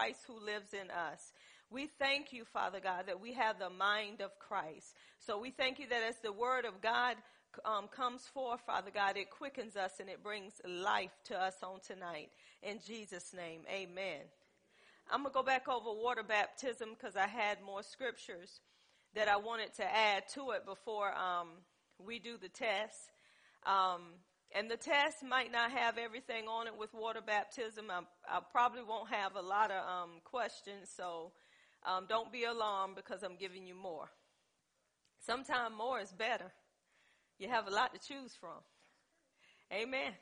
Christ who lives in us. We thank you, Father God, that we have the mind of Christ. So we thank you that as the word of God um, comes forth, Father God, it quickens us and it brings life to us on tonight. In Jesus' name, amen. I'm going to go back over water baptism because I had more scriptures that I wanted to add to it before um, we do the test. Um, and the test might not have everything on it with water baptism. I, I probably won't have a lot of um, questions, so um, don't be alarmed because I'm giving you more. Sometimes more is better. You have a lot to choose from. Amen.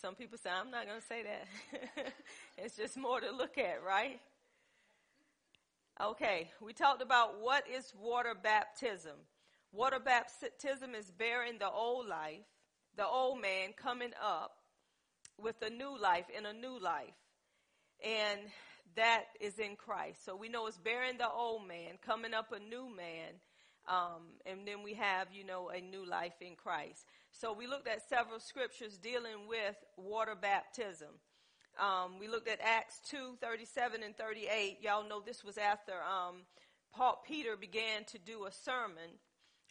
Some people say, I'm not going to say that. it's just more to look at, right? Okay, we talked about what is water baptism. Water baptism is bearing the old life, the old man coming up with a new life in a new life. And that is in Christ. So we know it's bearing the old man, coming up a new man. Um, and then we have, you know, a new life in Christ. So we looked at several scriptures dealing with water baptism. Um, we looked at Acts 2, 37 and 38. Y'all know this was after um, Paul Peter began to do a sermon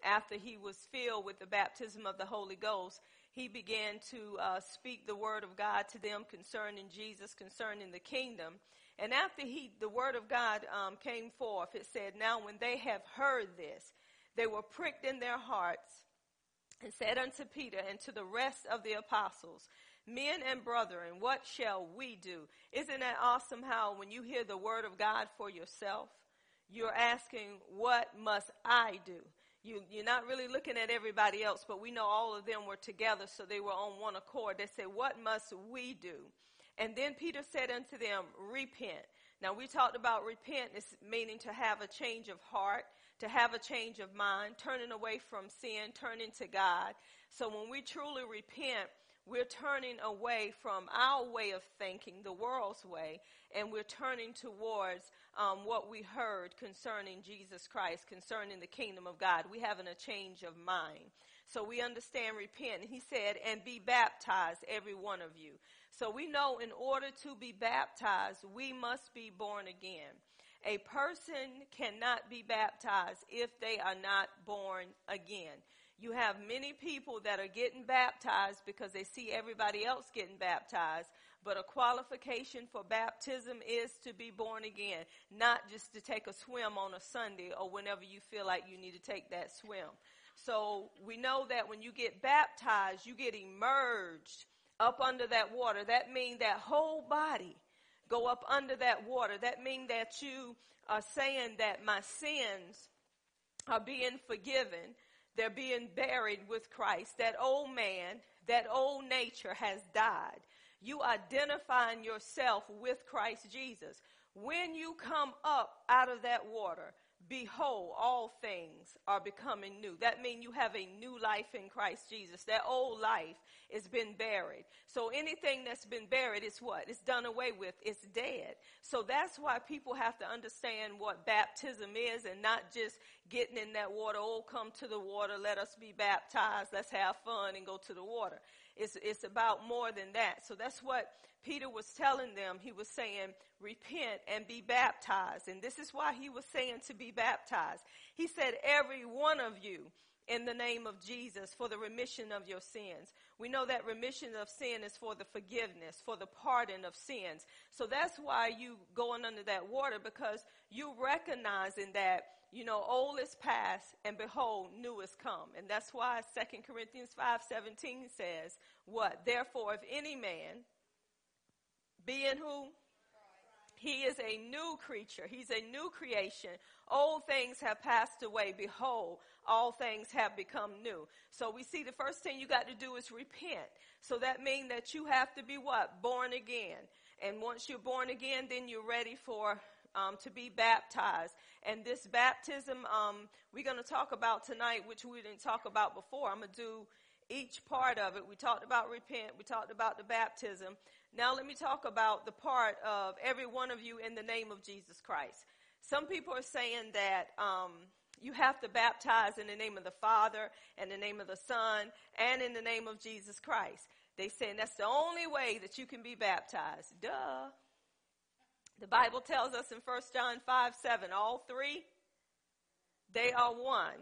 after he was filled with the baptism of the Holy Ghost. He began to uh, speak the word of God to them concerning Jesus, concerning the kingdom. And after he, the word of God um, came forth, it said, Now when they have heard this, they were pricked in their hearts and said unto Peter and to the rest of the apostles, Men and brethren, what shall we do? Isn't that awesome how when you hear the word of God for yourself, you're asking, what must I do? You, you're not really looking at everybody else, but we know all of them were together, so they were on one accord. They said, what must we do? And then Peter said unto them, repent. Now we talked about repent is meaning to have a change of heart, to have a change of mind, turning away from sin, turning to God. So when we truly repent, we're turning away from our way of thinking, the world's way, and we're turning towards um, what we heard concerning Jesus Christ, concerning the kingdom of God. We having a change of mind. So we understand repent. He said, and be baptized, every one of you. So we know in order to be baptized, we must be born again. A person cannot be baptized if they are not born again. You have many people that are getting baptized because they see everybody else getting baptized, but a qualification for baptism is to be born again, not just to take a swim on a Sunday or whenever you feel like you need to take that swim. So we know that when you get baptized, you get emerged up under that water. That means that whole body go up under that water. That means that you are saying that my sins are being forgiven they're being buried with Christ. That old man, that old nature has died. You identifying yourself with Christ Jesus. When you come up out of that water, behold, all things are becoming new. That means you have a new life in Christ Jesus. That old life has been buried. So anything that's been buried is what? It's done away with. It's dead. So that's why people have to understand what baptism is and not just getting in that water. Oh, come to the water. Let us be baptized. Let's have fun and go to the water. It's, it's about more than that. So that's what Peter was telling them. He was saying, repent and be baptized. And this is why he was saying to be baptized. He said, every one of you in the name of Jesus for the remission of your sins. We know that remission of sin is for the forgiveness, for the pardon of sins. So that's why you going under that water because you recognizing that you know, old is past and behold, new is come. And that's why 2 Corinthians 5:17 says, what? Therefore, if any man be in who? He is a new creature. He's a new creation. Old things have passed away. Behold, all things have become new. So we see the first thing you got to do is repent. So that means that you have to be what? Born again. And once you're born again, then you're ready for um, to be baptized. And this baptism, um, we're going to talk about tonight, which we didn't talk about before. I'm going to do each part of it. We talked about repent. We talked about the baptism. Now let me talk about the part of every one of you in the name of Jesus Christ. Some people are saying that um, you have to baptize in the name of the Father and the name of the Son and in the name of Jesus Christ. They saying that's the only way that you can be baptized. Duh. The Bible tells us in 1 John 5 7, all three, they are one.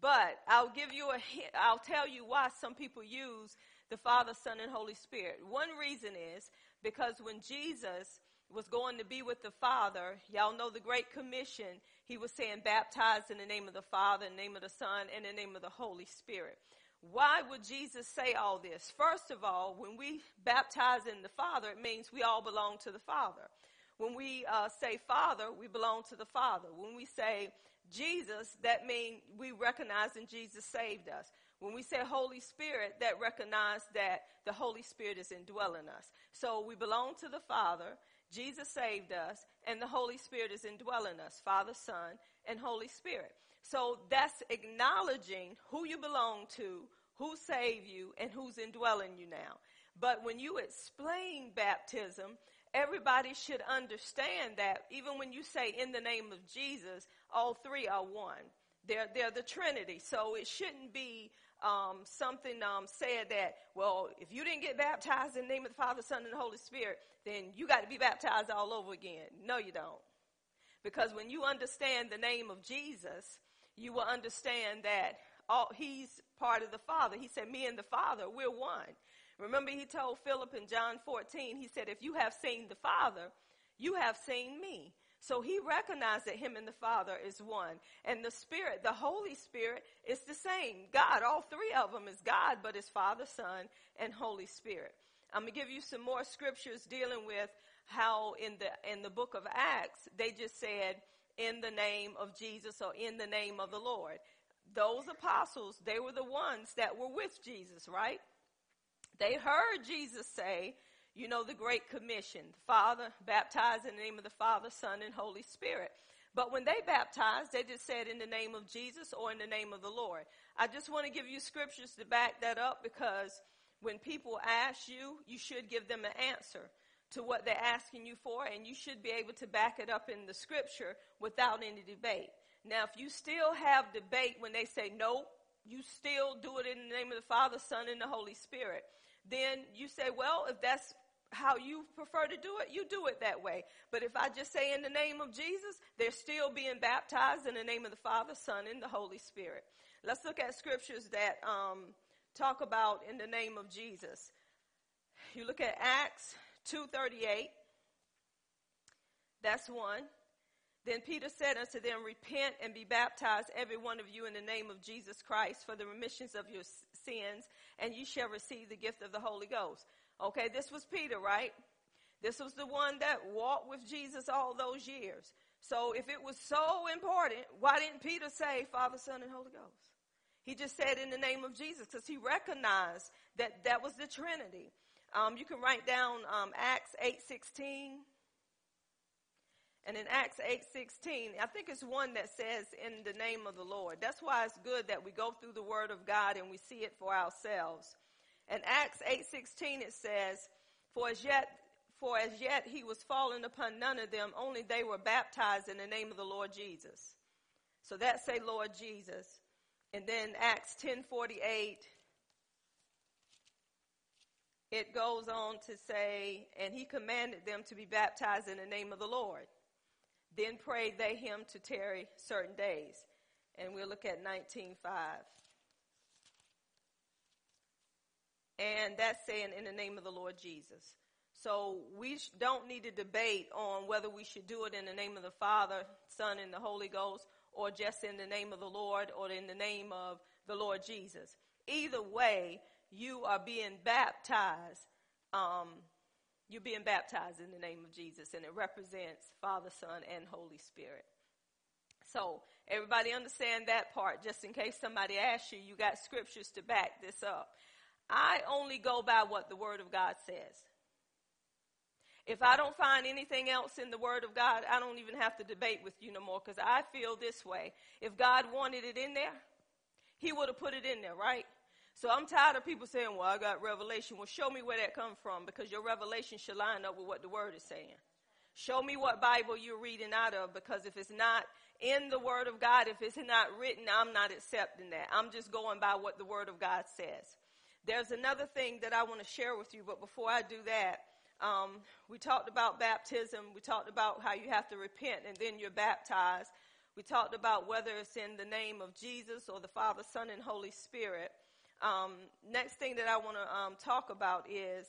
But I'll give you a hint, I'll tell you why some people use the Father, Son, and Holy Spirit. One reason is because when Jesus was going to be with the Father, y'all know the Great Commission, he was saying, baptize in the name of the Father, in the name of the Son, and in the name of the Holy Spirit. Why would Jesus say all this? First of all, when we baptize in the Father, it means we all belong to the Father. When we uh, say Father, we belong to the Father. When we say Jesus, that means we recognize that Jesus saved us. When we say Holy Spirit, that recognize that the Holy Spirit is indwelling us. So we belong to the Father, Jesus saved us, and the Holy Spirit is indwelling us, Father, Son, and Holy Spirit. So that's acknowledging who you belong to, who saved you, and who's indwelling you now. But when you explain baptism, everybody should understand that even when you say in the name of Jesus, all three are one. They're, they're the Trinity. So it shouldn't be um, something um, said that, well, if you didn't get baptized in the name of the Father, Son, and the Holy Spirit, then you got to be baptized all over again. No, you don't. Because when you understand the name of Jesus, you will understand that all, he's part of the Father. He said, me and the Father, we're one. Remember he told Philip in John 14, he said, if you have seen the Father, you have seen me. So he recognized that him and the Father is one. And the Spirit, the Holy Spirit, is the same. God, all three of them is God, but it's Father, Son, and Holy Spirit. I'm going to give you some more scriptures dealing with how in the, in the book of Acts, they just said, in the name of Jesus or in the name of the Lord. Those apostles, they were the ones that were with Jesus, right? They heard Jesus say, you know, the Great Commission. the Father, baptize in the name of the Father, Son, and Holy Spirit. But when they baptized, they just said in the name of Jesus or in the name of the Lord. I just want to give you scriptures to back that up because when people ask you, you should give them an answer to what they're asking you for, and you should be able to back it up in the scripture without any debate. Now, if you still have debate when they say no, you still do it in the name of the Father, Son, and the Holy Spirit, then you say, well, if that's how you prefer to do it, you do it that way. But if I just say in the name of Jesus, they're still being baptized in the name of the Father, Son, and the Holy Spirit. Let's look at scriptures that um, talk about in the name of Jesus. You look at Acts 2.38. That's one. Then Peter said unto them, Repent and be baptized, every one of you, in the name of Jesus Christ for the remissions of your sins, and you shall receive the gift of the Holy Ghost. Okay, this was Peter, right? This was the one that walked with Jesus all those years. So if it was so important, why didn't Peter say Father, Son, and Holy Ghost? He just said in the name of Jesus because he recognized that that was the Trinity. Um, you can write down um, Acts 8.16. And in Acts 8:16, I think it's one that says in the name of the Lord. That's why it's good that we go through the word of God and we see it for ourselves. In Acts 8:16 it says, "For as yet for as yet he was fallen upon none of them, only they were baptized in the name of the Lord Jesus." So that say Lord Jesus. And then Acts 10:48 it goes on to say, and he commanded them to be baptized in the name of the Lord. Then prayed they him to tarry certain days. And we'll look at 19.5. And that's saying in the name of the Lord Jesus. So we don't need to debate on whether we should do it in the name of the Father, Son, and the Holy Ghost, or just in the name of the Lord, or in the name of the Lord Jesus. Either way, you are being baptized. Um, you're being baptized in the name of Jesus, and it represents Father, Son, and Holy Spirit. So everybody understand that part, just in case somebody asks you, you got scriptures to back this up. I only go by what the Word of God says. If I don't find anything else in the Word of God, I don't even have to debate with you no more because I feel this way. If God wanted it in there, He would have put it in there, right? So I'm tired of people saying, well, I got revelation. Well, show me where that comes from because your revelation should line up with what the Word is saying. Show me what Bible you're reading out of because if it's not in the Word of God, if it's not written, I'm not accepting that. I'm just going by what the Word of God says. There's another thing that I want to share with you, but before I do that, Um, we talked about baptism. We talked about how you have to repent and then you're baptized. We talked about whether it's in the name of Jesus or the Father, Son, and Holy Spirit. Um, next thing that I want to um, talk about is,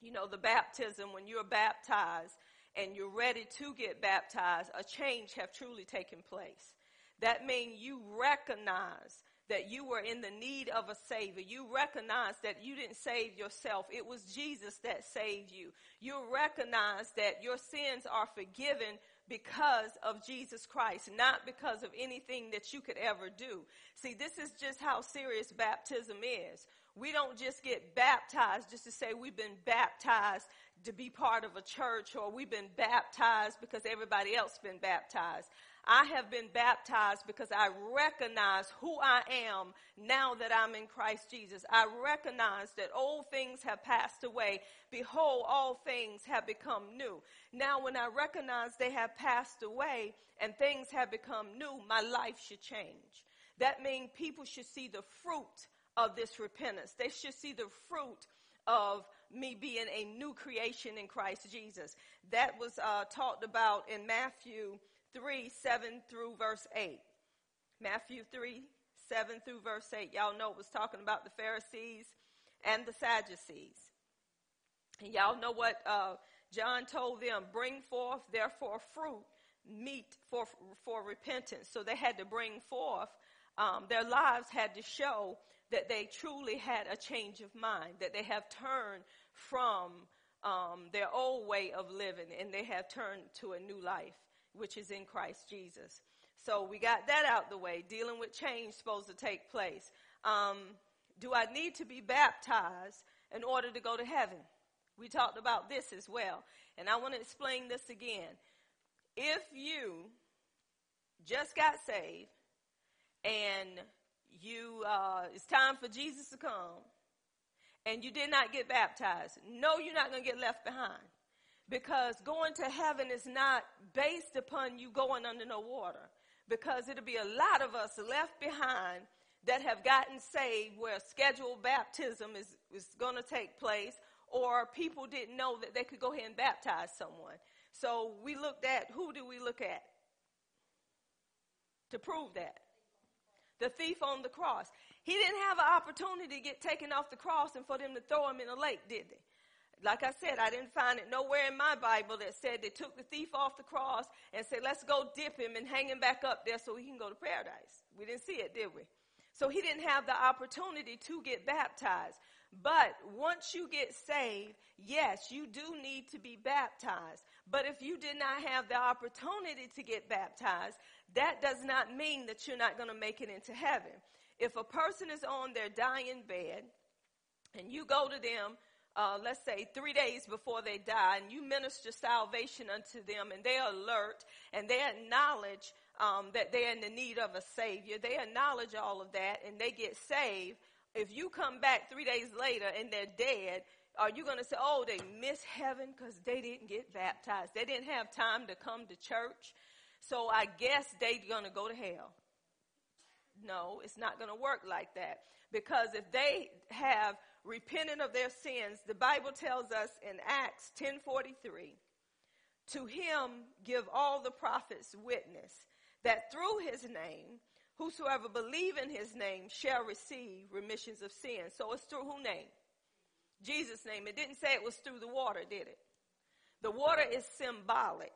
you know, the baptism. When you're baptized and you're ready to get baptized, a change have truly taken place. That means you recognize that you were in the need of a savior. You recognize that you didn't save yourself. It was Jesus that saved you. You recognize that your sins are forgiven because of Jesus Christ, not because of anything that you could ever do. See, this is just how serious baptism is. We don't just get baptized just to say we've been baptized to be part of a church or we've been baptized because everybody else been baptized. I have been baptized because I recognize who I am now that I'm in Christ Jesus. I recognize that old things have passed away. Behold, all things have become new. Now, when I recognize they have passed away and things have become new, my life should change. That means people should see the fruit of this repentance. They should see the fruit of me being a new creation in Christ Jesus. That was uh, talked about in Matthew 3, 7 through verse 8. Matthew 3, 7 through verse 8. Y'all know it was talking about the Pharisees and the Sadducees. And y'all know what uh, John told them bring forth, therefore, fruit, meet for, for repentance. So they had to bring forth, um, their lives had to show that they truly had a change of mind, that they have turned from um, their old way of living and they have turned to a new life which is in Christ Jesus. So we got that out the way. Dealing with change supposed to take place. Um, do I need to be baptized in order to go to heaven? We talked about this as well. And I want to explain this again. If you just got saved and you, uh, it's time for Jesus to come and you did not get baptized, no, you're not going to get left behind because going to heaven is not based upon you going under no water because it'll be a lot of us left behind that have gotten saved where scheduled baptism is, is going to take place or people didn't know that they could go ahead and baptize someone. So we looked at, who do we look at to prove that? The thief on the cross. He didn't have an opportunity to get taken off the cross and for them to throw him in a lake, did they? Like I said, I didn't find it nowhere in my Bible that said they took the thief off the cross and said, let's go dip him and hang him back up there so he can go to paradise. We didn't see it, did we? So he didn't have the opportunity to get baptized. But once you get saved, yes, you do need to be baptized. But if you did not have the opportunity to get baptized, that does not mean that you're not going to make it into heaven. If a person is on their dying bed and you go to them uh, let's say three days before they die and you minister salvation unto them and they're alert and they acknowledge um, that they're in the need of a savior. They acknowledge all of that and they get saved. If you come back three days later and they're dead are you going to say oh they miss heaven because they didn't get baptized. They didn't have time to come to church. So i guess they're going to go to hell. No it's not going to work like that. Because if they have repented of their sins, the Bible tells us in Acts 10:43, to him give all the prophets witness that through his name whosoever believe in his name shall receive remissions of sins. So it's through who name? Jesus' name. It didn't say it was through the water, did it? The water is symbolic.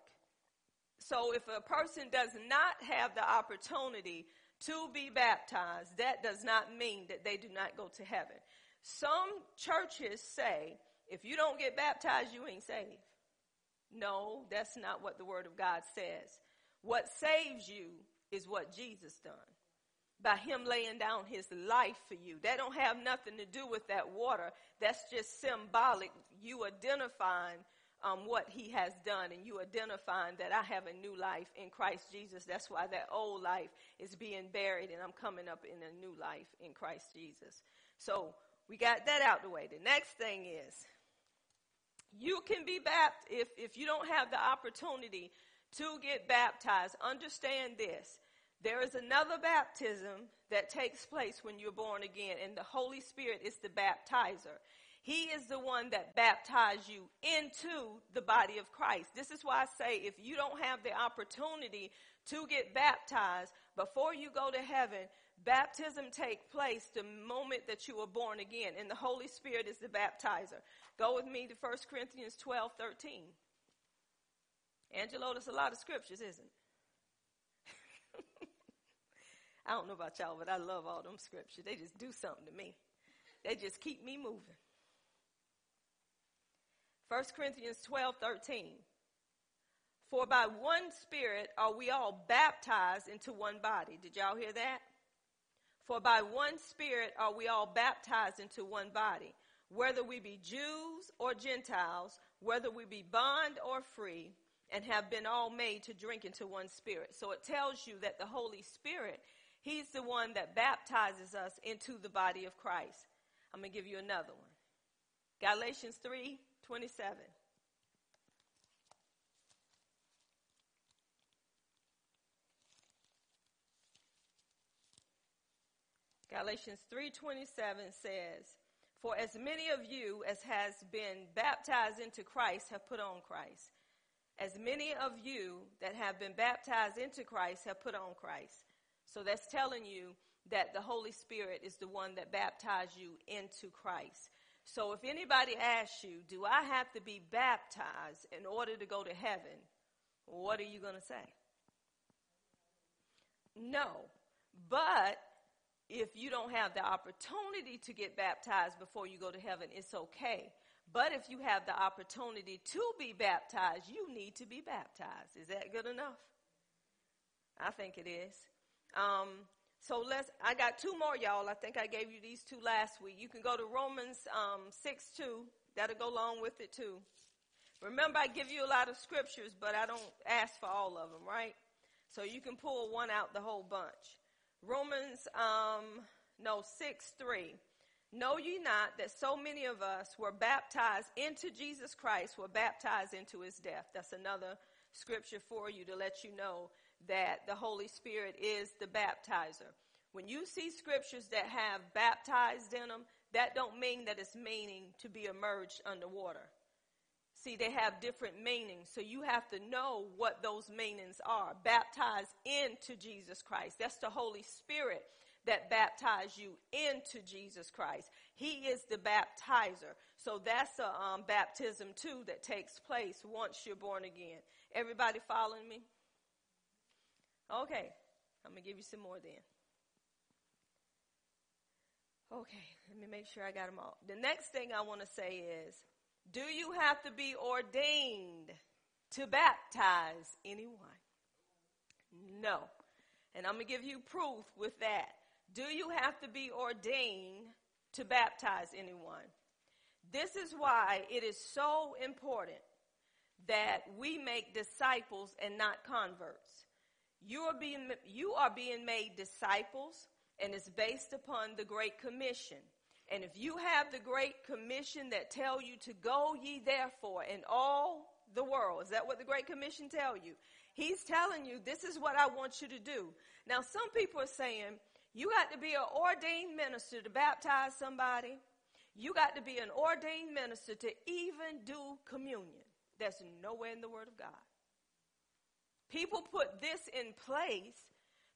So if a person does not have the opportunity to be baptized, that does not mean that they do not go to heaven. Some churches say, if you don't get baptized, you ain't saved. No, that's not what the Word of God says. What saves you is what Jesus done. By him laying down his life for you. That don't have nothing to do with that water. That's just symbolic. You identifying um, what he has done and you identifying that I have a new life in Christ Jesus. That's why that old life is being buried and I'm coming up in a new life in Christ Jesus. So we got that out the way. The next thing is, you can be baptized if, if you don't have the opportunity to get baptized. Understand this. There is another baptism that takes place when you're born again, and the Holy Spirit is the baptizer. He is the one that baptized you into the body of Christ. This is why I say if you don't have the opportunity to get baptized before you go to heaven, baptism take place the moment that you are born again, and the Holy Spirit is the baptizer. Go with me to 1 Corinthians 12, 13. Angelo, there's a lot of scriptures, isn't it? I don't know about y'all, but I love all them scriptures. They just do something to me. They just keep me moving. 1 Corinthians 12, 13. For by one Spirit are we all baptized into one body. Did y'all hear that? For by one Spirit are we all baptized into one body, whether we be Jews or Gentiles, whether we be bond or free, and have been all made to drink into one Spirit. So it tells you that the Holy Spirit, He's the one that baptizes us into the body of Christ. I'm going to give you another one. Galatians 3 27. Galatians 3:27 says, "For as many of you as has been baptized into Christ have put on Christ. As many of you that have been baptized into Christ have put on Christ." So that's telling you that the Holy Spirit is the one that baptized you into Christ. So if anybody asks you, do I have to be baptized in order to go to heaven? What are you going to say? No. But if you don't have the opportunity to get baptized before you go to heaven, it's okay. But if you have the opportunity to be baptized, you need to be baptized. Is that good enough? I think it is. Um, so let's, I got two more, y'all. I think I gave you these two last week. You can go to Romans um, 6 2. That'll go along with it too. Remember, I give you a lot of scriptures, but I don't ask for all of them, right? So you can pull one out the whole bunch. Romans, um, no, 6 3. Know ye not that so many of us were baptized into Jesus Christ, were baptized into his death? That's another scripture for you to let you know that the Holy Spirit is the baptizer. When you see scriptures that have baptized in them, that don't mean that it's meaning to be immersed underwater. See, they have different meanings, so you have to know what those meanings are. Baptized into Jesus Christ. That's the Holy Spirit that baptized you into Jesus Christ. He is the baptizer. So that's a um, baptism too that takes place once you're born again. Everybody following me? Okay, I'm going to give you some more then. Okay, let me make sure I got them all. The next thing I want to say is Do you have to be ordained to baptize anyone? No. And I'm going to give you proof with that. Do you have to be ordained to baptize anyone? This is why it is so important that we make disciples and not converts. You are being, you are being made disciples and it's based upon the Great Commission. And if you have the Great Commission that tell you to go ye therefore in all the world, is that what the Great Commission tell you? He's telling you this is what I want you to do. Now some people are saying you got to be an ordained minister to baptize somebody. You got to be an ordained minister to even do communion. That's nowhere in the Word of God. People put this in place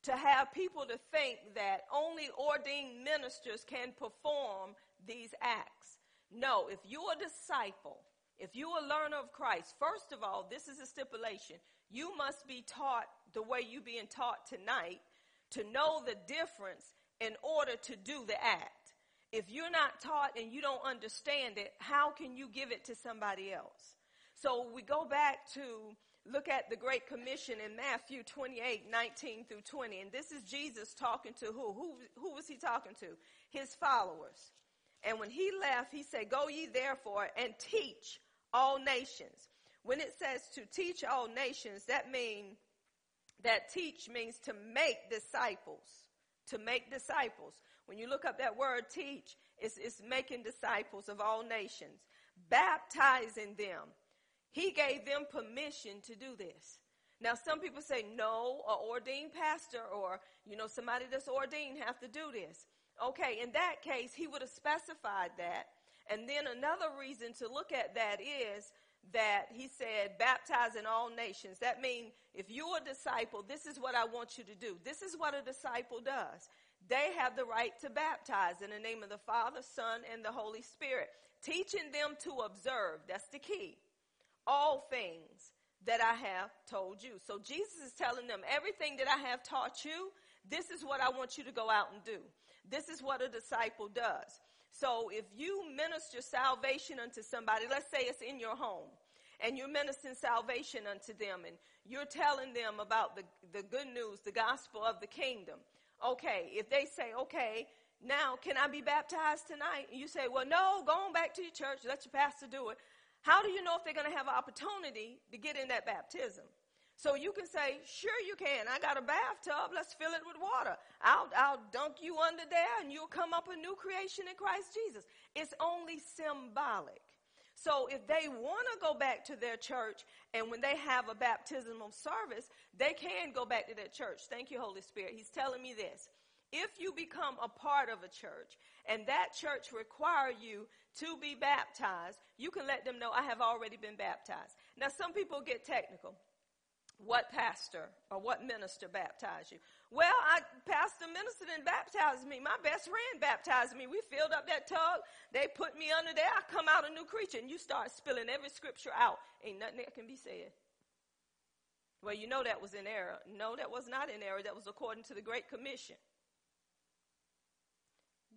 to have people to think that only ordained ministers can perform these acts. No, if you're a disciple, if you're a learner of Christ, first of all, this is a stipulation. You must be taught the way you're being taught tonight to know the difference in order to do the act. If you're not taught and you don't understand it, how can you give it to somebody else? So we go back to look at the Great Commission in Matthew 28, 19 through 20. And this is Jesus talking to who? Who, who was he talking to? His followers. And when he left, he said, Go ye therefore and teach all nations. When it says to teach all nations, that means that teach means to make disciples. To make disciples. When you look up that word teach, it's, it's making disciples of all nations, baptizing them he gave them permission to do this. Now, some people say, no, a ordained pastor or, you know, somebody that's ordained have to do this. Okay, in that case, he would have specified that. And then another reason to look at that is that he said, baptize in all nations. That means if you're a disciple, this is what I want you to do. This is what a disciple does. They have the right to baptize in the name of the Father, Son, and the Holy Spirit, teaching them to observe. That's the key. All things that I have told you. So Jesus is telling them everything that I have taught you, this is what I want you to go out and do. This is what a disciple does. So if you minister salvation unto somebody, let's say it's in your home, and you're ministering salvation unto them, and you're telling them about the, the good news, the gospel of the kingdom. Okay, if they say, okay, now can I be baptized tonight? And you say, well, no, go on back to your church, let your pastor do it. How do you know if they're going to have an opportunity to get in that baptism? So you can say, sure you can. I got a bathtub. Let's fill it with water. I'll, I'll dunk you under there and you'll come up a new creation in Christ Jesus. It's only symbolic. So if they want to go back to their church and when they have a baptismal service, they can go back to their church. Thank you, Holy Spirit. He's telling me this. If you become a part of a church and that church require you to be baptized, you can let them know I have already been baptized. Now some people get technical what pastor or what minister baptized you? Well, I, pastor minister didn't baptize me. My best friend baptized me. We filled up that tub. They put me under there. I come out a new creature and you start spilling every scripture out. Ain't nothing that can be said. Well, you know that was in error. No, that was not in error. That was according to the Great Commission.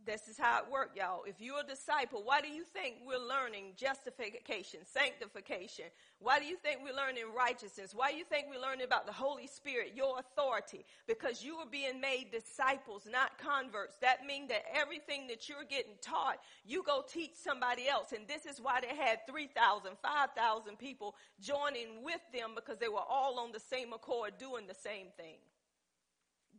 This is how it worked, y'all. If you're a disciple, why do you think we're learning justification, sanctification? Why do you think we're learning righteousness? Why do you think we're learning about the Holy Spirit, your authority? Because you are being made disciples, not converts. That means that everything that you're getting taught, you go teach somebody else. And this is why they had 3,000, 5,000 people joining with them because they were all on the same accord doing the same thing.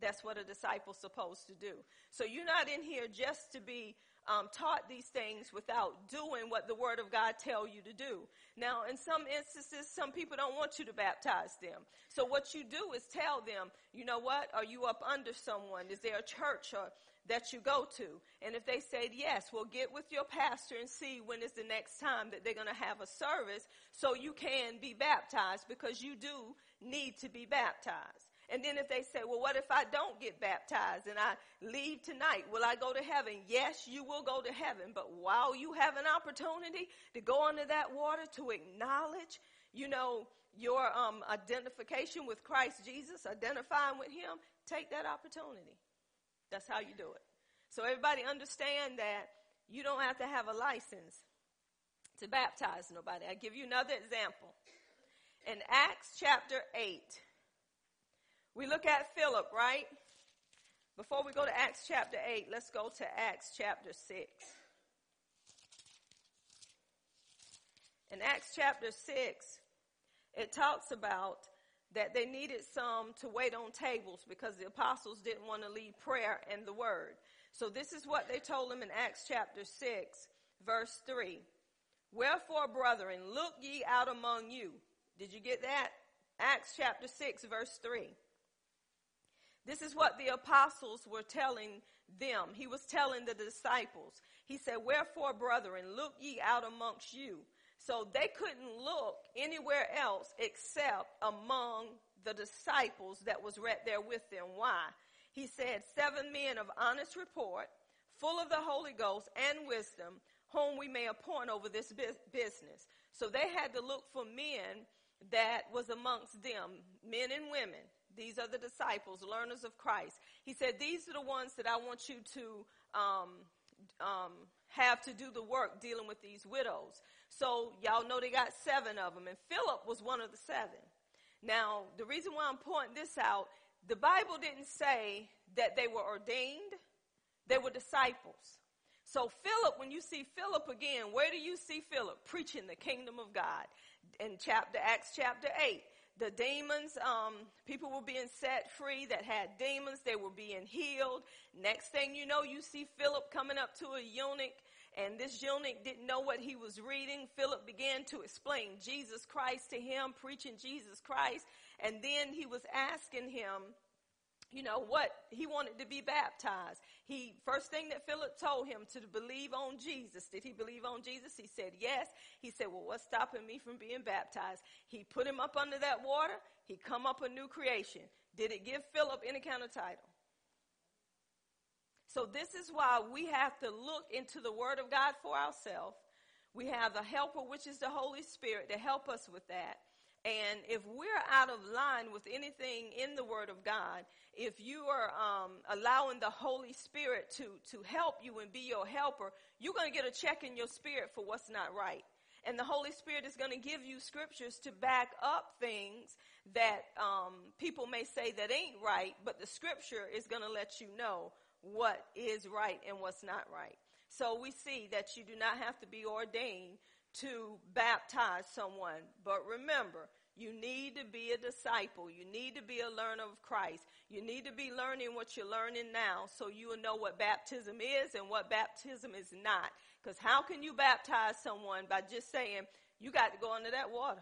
That's what a disciple's supposed to do. So you're not in here just to be um, taught these things without doing what the Word of God tell you to do. Now, in some instances, some people don't want you to baptize them. So what you do is tell them, you know what? Are you up under someone? Is there a church or that you go to? And if they say yes, well, get with your pastor and see when is the next time that they're going to have a service so you can be baptized because you do need to be baptized. And then if they say, well, what if I don't get baptized and I leave tonight? Will I go to heaven? Yes, you will go to heaven. But while you have an opportunity to go under that water to acknowledge, you know, your um, identification with Christ Jesus, identifying with Him, take that opportunity. That's how you do it. So everybody understand that you don't have to have a license to baptize nobody. I'll give you another example. In Acts chapter 8, we look at Philip, right? Before we go to Acts chapter 8, let's go to Acts chapter 6. In Acts chapter 6, it talks about that they needed some to wait on tables because the apostles didn't want to leave prayer and the word. So this is what they told them in Acts chapter 6, verse 3. Wherefore, brethren, look ye out among you. Did you get that? Acts chapter 6, verse 3. This is what the apostles were telling them. He was telling the disciples. He said, Wherefore, brethren, look ye out amongst you. So they couldn't look anywhere else except among the disciples that was right there with them. Why? He said, Seven men of honest report, full of the Holy Ghost and wisdom, whom we may appoint over this business. So they had to look for men that was amongst them, men and women these are the disciples, learners of Christ. He said, These are the ones that I want you to um, um, have to do the work dealing with these widows. So, y'all know they got seven of them, and Philip was one of the seven. Now, the reason why I'm pointing this out, the Bible didn't say that they were ordained, they were disciples. So, Philip, when you see Philip again, where do you see Philip? Preaching the kingdom of God. In chapter, Acts chapter 8 the demons, um, people were being set free that had demons. They were being healed. Next thing you know, you see Philip coming up to a eunuch and this eunuch didn't know what he was reading. Philip began to explain Jesus Christ to him, preaching Jesus Christ. And then he was asking him, you know what he wanted to be baptized. He first thing that philip told him to believe on jesus. Did he believe on jesus? He said yes. He said well what's stopping me from being baptized? He put him up under that water. He come up a new creation. Did it give philip any kind of title? So this is why we have to look into the word of god for ourselves. We have the helper which is the holy spirit to help us with that and if we're out of line with anything in the Word of God, if you are um, allowing the Holy Spirit to, to help you and be your helper, you're going to get a check in your spirit for what's not right. And the Holy Spirit is going to give you scriptures to back up things that um, people may say that ain't right, but the scripture is going to let you know what is right and what's not right. So we see that you do not have to be ordained to baptize someone. But remember, you need to be a disciple. You need to be a learner of Christ. You need to be learning what you're learning now so you will know what baptism is and what baptism is not. Because how can you baptize someone by just saying, you got to go under that water?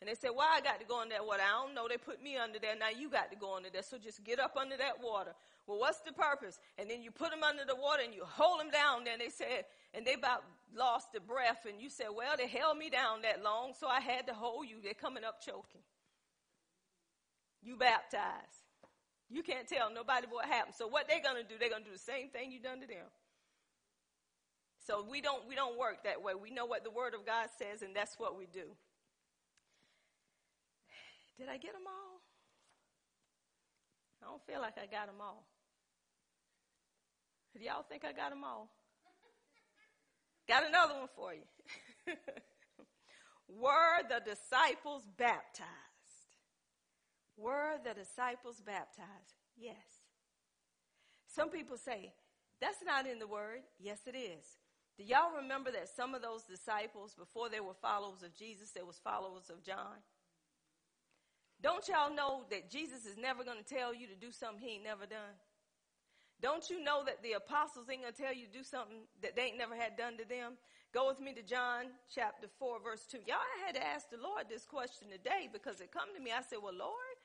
And they said, Why I got to go under that water? I don't know. They put me under there. Now you got to go under there. So just get up under that water. Well, what's the purpose? And then you put them under the water and you hold them down there. And they said, and they about lost the breath. And you said, Well, they held me down that long, so I had to hold you. They're coming up choking. You baptized. You can't tell nobody what happened. So what they're gonna do, they're gonna do the same thing you done to them. So we don't we don't work that way. We know what the word of God says, and that's what we do. Did I get them all? I don't feel like I got them all. Do y'all think I got them all? Got another one for you. Were the disciples baptized? Were the disciples baptized? Yes. Some people say, that's not in the word. Yes, it is. Do y'all remember that some of those disciples, before they were followers of Jesus, they was followers of John? Don't y'all know that Jesus is never going to tell you to do something he ain't never done? Don't you know that the apostles ain't to tell you to do something that they ain't never had done to them? Go with me to John chapter 4 verse 2. Y'all, I had to ask the Lord this question today because it come to me. I said, well, Lord,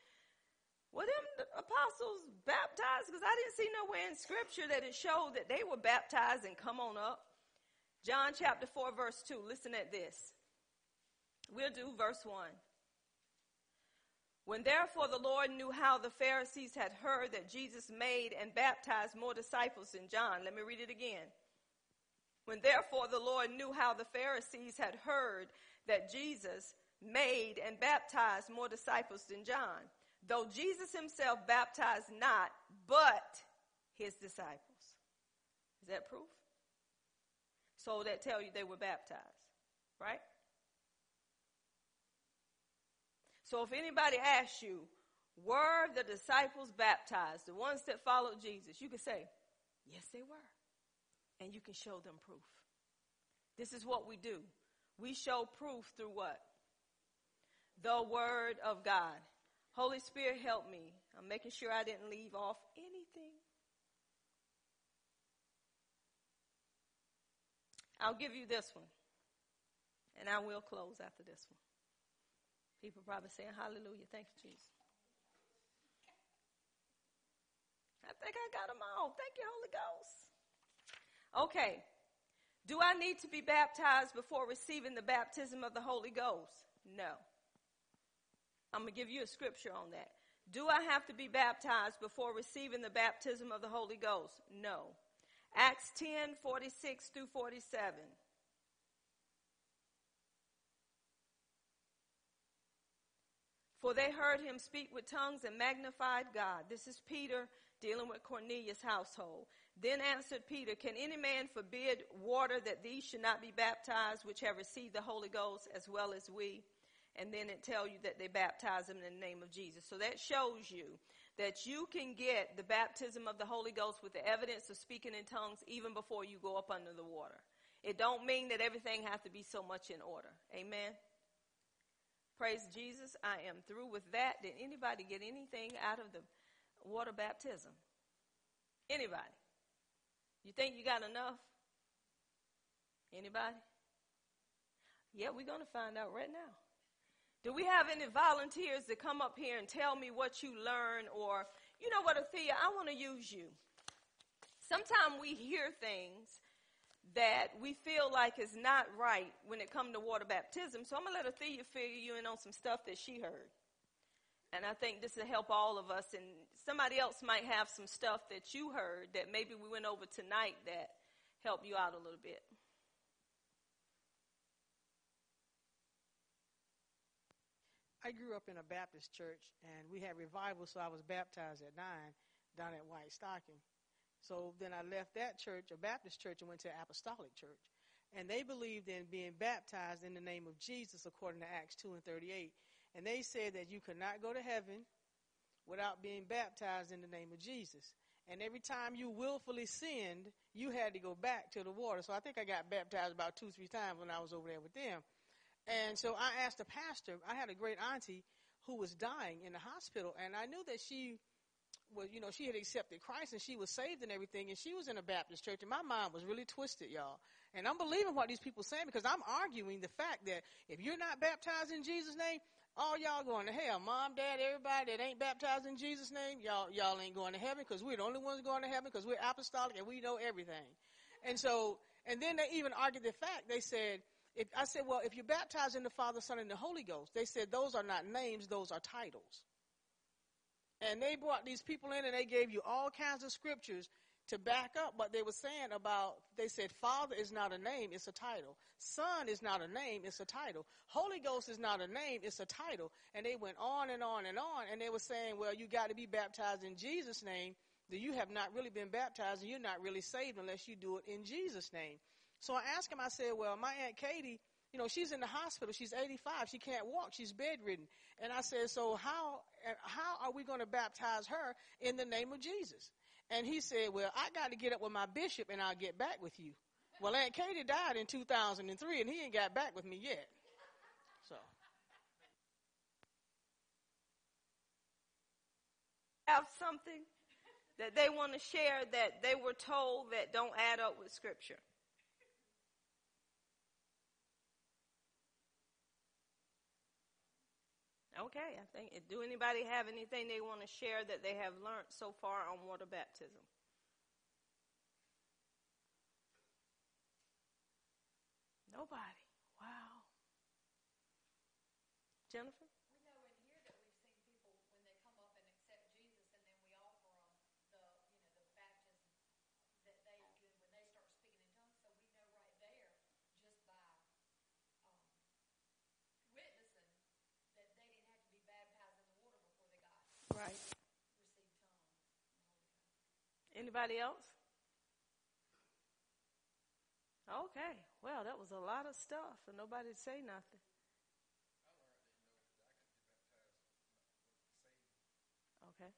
were them apostles baptized? Because I didn't see nowhere in scripture that it showed that they were baptized and come on up. John chapter 4 verse 2. Listen at this. We'll do verse 1. When therefore the Lord knew how the Pharisees had heard that Jesus made and baptized more disciples than John, let me read it again. When therefore the Lord knew how the Pharisees had heard that Jesus made and baptized more disciples than John, though Jesus himself baptized not, but his disciples. Is that proof? So that tell you they were baptized, right? So if anybody asks you, were the disciples baptized, the ones that followed Jesus, you can say, yes, they were. And you can show them proof. This is what we do. We show proof through what? The Word of God. Holy Spirit, help me. I'm making sure I didn't leave off anything. I'll give you this one. And I will close after this one. People probably saying, Hallelujah. Thank you, Jesus. I think I got them all. Thank you, Holy Ghost. Okay. Do I need to be baptized before receiving the baptism of the Holy Ghost? No. I'm going to give you a scripture on that. Do I have to be baptized before receiving the baptism of the Holy Ghost? No. Acts 10 46 through 47. For they heard him speak with tongues and magnified God. This is Peter dealing with Cornelius' household. Then answered Peter, Can any man forbid water that these should not be baptized, which have received the Holy Ghost as well as we? And then it tell you that they baptize them in the name of Jesus. So that shows you that you can get the baptism of the Holy Ghost with the evidence of speaking in tongues even before you go up under the water. It don't mean that everything has to be so much in order. Amen. Praise Jesus. I am through with that. Did anybody get anything out of the water baptism? Anybody? You think you got enough? Anybody? Yeah, we're going to find out right now. Do we have any volunteers to come up here and tell me what you learned or You know what, Athea? I want to use you. Sometimes we hear things that we feel like is not right when it comes to water baptism. So I'm going to let Athea fill you in on some stuff that she heard. And I think this will help all of us. And somebody else might have some stuff that you heard that maybe we went over tonight that help you out a little bit. I grew up in a Baptist church, and we had revival, so I was baptized at nine down at White Stocking. So then I left that church, a Baptist church, and went to an apostolic church. And they believed in being baptized in the name of Jesus, according to Acts 2 and 38. And they said that you could not go to heaven without being baptized in the name of Jesus. And every time you willfully sinned, you had to go back to the water. So I think I got baptized about two, three times when I was over there with them. And so I asked the pastor, I had a great auntie who was dying in the hospital, and I knew that she was, you know, she had accepted Christ and she was saved and everything, and she was in a Baptist church, and my mind was really twisted, y'all. And I'm believing what these people saying because I'm arguing the fact that if you're not baptized in Jesus' name, all y'all going to hell. Mom, dad, everybody that ain't baptized in Jesus' name, y'all, y'all ain't going to heaven because we're the only ones going to heaven because we're apostolic and we know everything. And so, and then they even argued the fact, they said, if, I said, well, if you're baptized in the Father, Son, and the Holy Ghost, they said those are not names, those are titles. And they brought these people in and they gave you all kinds of scriptures to back up what they were saying about, they said, Father is not a name, it's a title. Son is not a name, it's a title. Holy Ghost is not a name, it's a title. And they went on and on and on, and they were saying, well, you got to be baptized in Jesus' name. That you have not really been baptized and you're not really saved unless you do it in Jesus' name. So I asked him, I said, well, my Aunt Katie, you know, she's in the hospital. She's 85. She can't walk. She's bedridden. And I said, so how, how are we going to baptize her in the name of Jesus? And he said, well, I got to get up with my bishop and I'll get back with you. Well, Aunt Katie died in 2003 and he ain't got back with me yet. So. Have something that they want to share that they were told that don't add up with scripture. Okay, I think. Do anybody have anything they want to share that they have learned so far on water baptism? Nobody. Wow. Jennifer? We know in here that we've seen people when they come up and accept Jesus, and then we offer them the, you know, the baptism that they when they start speaking in tongues. So we know right there, just by um, witnessing, that they didn't have to be baptized in the water before they got Right. received tongues. Anybody else? Okay. Well, that was a lot of stuff, and nobody say nothing. Okay.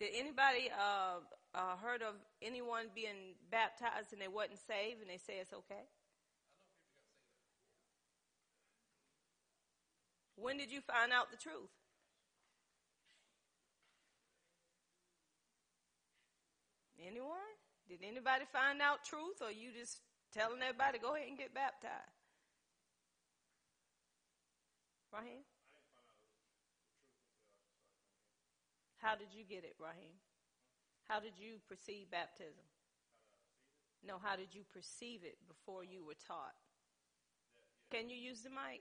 Did anybody uh, uh, heard of anyone being baptized and they wasn't saved, and they say it's okay? When did you find out the truth? Anyone? Did anybody find out truth, or you just telling everybody go ahead and get baptized? Raheem? How did you get it, Raheem? How did you perceive baptism? No, how did you perceive it before you were taught? Can you use the mic?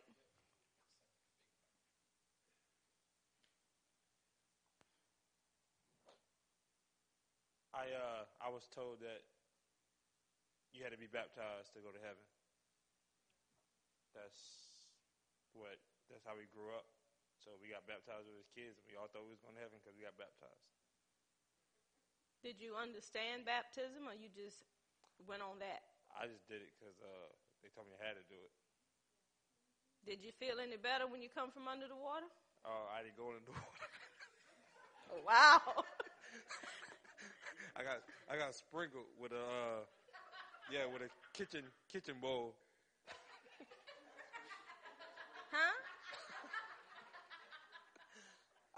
I uh I was told that you had to be baptized to go to heaven. That's what that's how we grew up. So we got baptized with his kids, and we all thought we was going to heaven because we got baptized. Did you understand baptism, or you just went on that? I just did it because uh, they told me I had to do it. Did you feel any better when you come from under the water? Uh, I didn't go in the water. Oh, wow. I got I got sprinkled with a uh, yeah with a kitchen kitchen bowl. huh?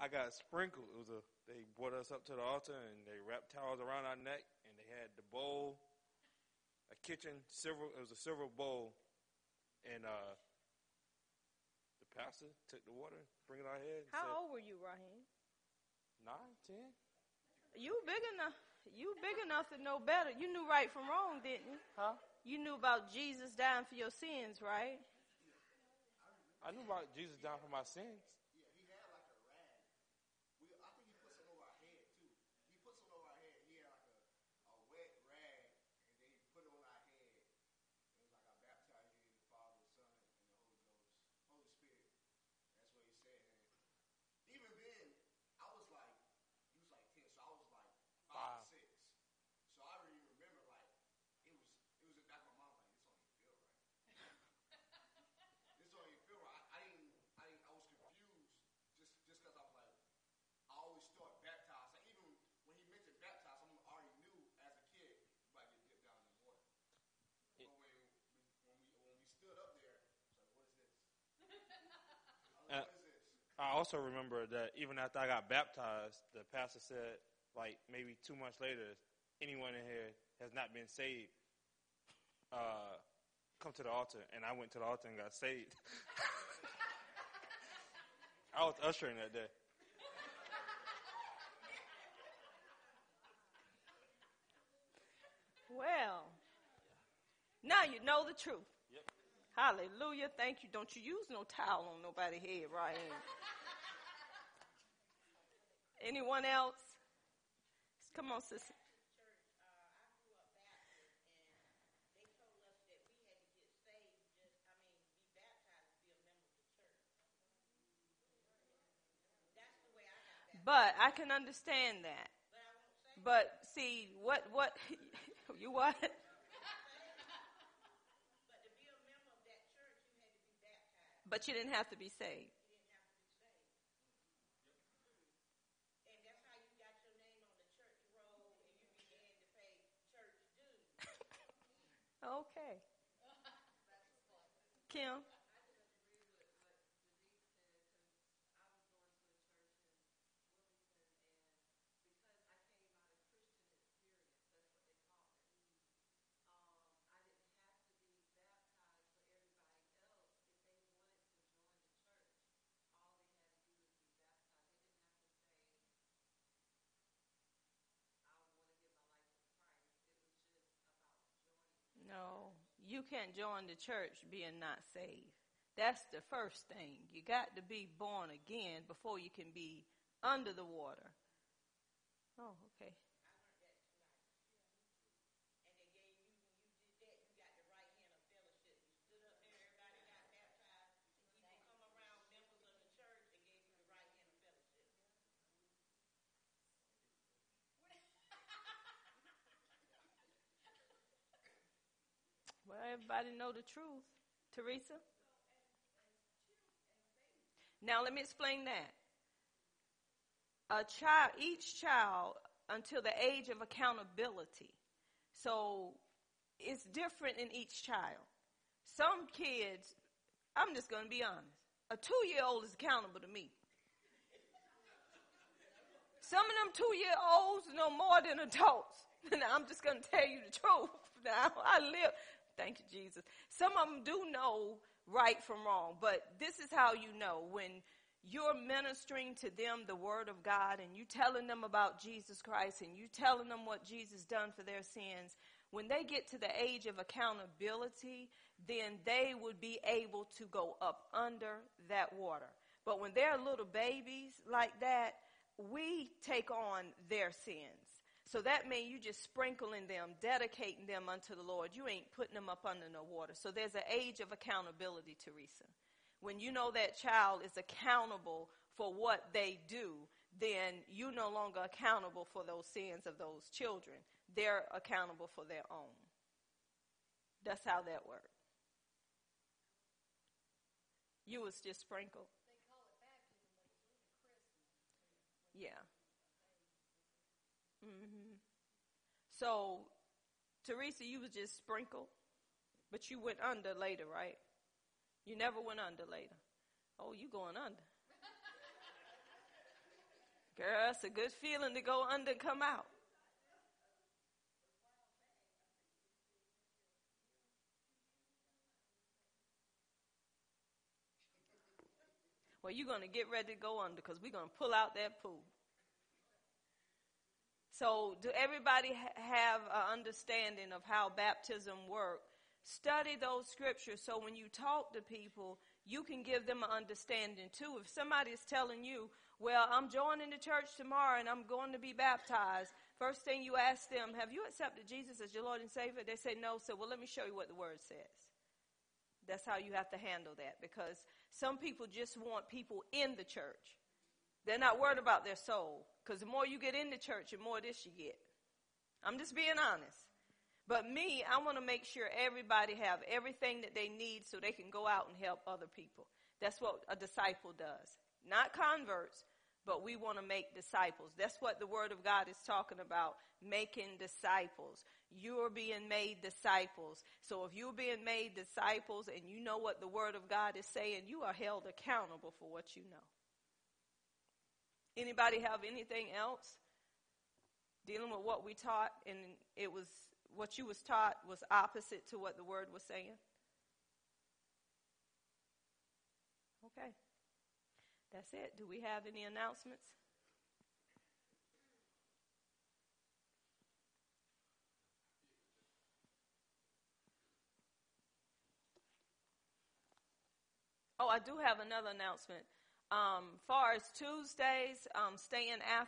I got sprinkled. It was a they brought us up to the altar and they wrapped towels around our neck and they had the bowl, a kitchen silver. It was a silver bowl, and uh, the pastor took the water, bring it our head. How said, old were you, Raheem? nine, ten. You big enough. You big enough to know better. You knew right from wrong, didn't you? Huh? You knew about Jesus dying for your sins, right? I knew about Jesus dying for my sins. Yeah, he had like a rag. We, I think he put some over our head too. He put some over our head. He had like a, a wet rag, and then he put it on our head. It was like I baptized you in the Father, the Son, and the Holy Ghost, Holy Spirit. That's what he said. And even then, I was like, he was like ten, so I was like five, Five. six. So I really remember like it was it was in the back of my mind like this don't even feel right. this don't even feel right. I, I didn't I didn't I was confused just just because I was like I always thought baptized. Like even when he mentioned baptized, I already knew as a kid you might get dipped down in the water. It- but when we, when we when we stood up there, it's like what is this? I was Uh, like, what is this? I also remember that even after I got baptized, the pastor said, like maybe two months later, anyone in here has not been saved, uh, come to the altar. And I went to the altar and got saved. I was ushering that day. Well, now you know the truth. Hallelujah. Thank you. Don't you use no towel on nobody's head, right? Anyone else? Come on, sister. But I can understand that. But I But see, what, what, you what? but to be a member of that church, you had to be baptized. But you didn't have to be saved. You didn't have to be saved. And that's how you got your name on the church roll, and you began to pay church dues. Okay. Kim? No, you can't join the church being not saved. That's the first thing. You got to be born again before you can be under the water. Oh, okay. And they gave you, when you did that, you got the right hand of fellowship. You stood up there, everybody got baptized. People come around, members of the church, they gave you the right hand of fellowship. Well, everybody know the truth. Teresa? Now let me explain that. A child, each child, until the age of accountability. So it's different in each child. Some kids, I'm just going to be honest. A two-year-old is accountable to me. Some of them two-year-olds know more than adults. And I'm just going to tell you the truth. Now I live. Thank you, Jesus. Some of them do know right from wrong, but this is how you know when you're ministering to them the word of God and you telling them about Jesus Christ and you telling them what Jesus done for their sins. When they get to the age of accountability, then they would be able to go up under that water. But when they're little babies like that, we take on their sins. So that means you just sprinkling them, dedicating them unto the Lord. You ain't putting them up under no water. So there's an age of accountability, Teresa. When you know that child is accountable for what they do, then you're no longer accountable for those sins of those children. They're accountable for their own. That's how that works. You was just sprinkled. They call it baptism, but it's really christening. Yeah. Hmm So, Teresa, you was just sprinkled, but you went under later, right? You never went under later. Oh, you going under. Girl, it's a good feeling to go under and come out. Well, you're going to get ready to go under because we're going to pull out that pool. So, do everybody have an understanding of how baptism works? Study those scriptures so when you talk to people, you can give them an understanding too. If somebody is telling you, well, I'm joining the church tomorrow and I'm going to be baptized, first thing you ask them, have you accepted Jesus as your Lord and Savior? They say no, so well, let me show you what the word says. That's how you have to handle that because some people just want people in the church. They're not worried about their soul because the more you get in the church, the more this you get. I'm just being honest. But me, I want to make sure everybody have everything that they need so they can go out and help other people. That's what a disciple does. Not converts, but we want to make disciples. That's what the word of God is talking about, making disciples. You're being made disciples. So if you're being made disciples and you know what the word of God is saying, you are held accountable for what you know. Anybody have anything else dealing with what we taught and it was what you was taught was opposite to what the word was saying? Okay. That's it. Do we have any announcements? Oh, I do have another announcement. Um, far as Tuesdays, um, staying after.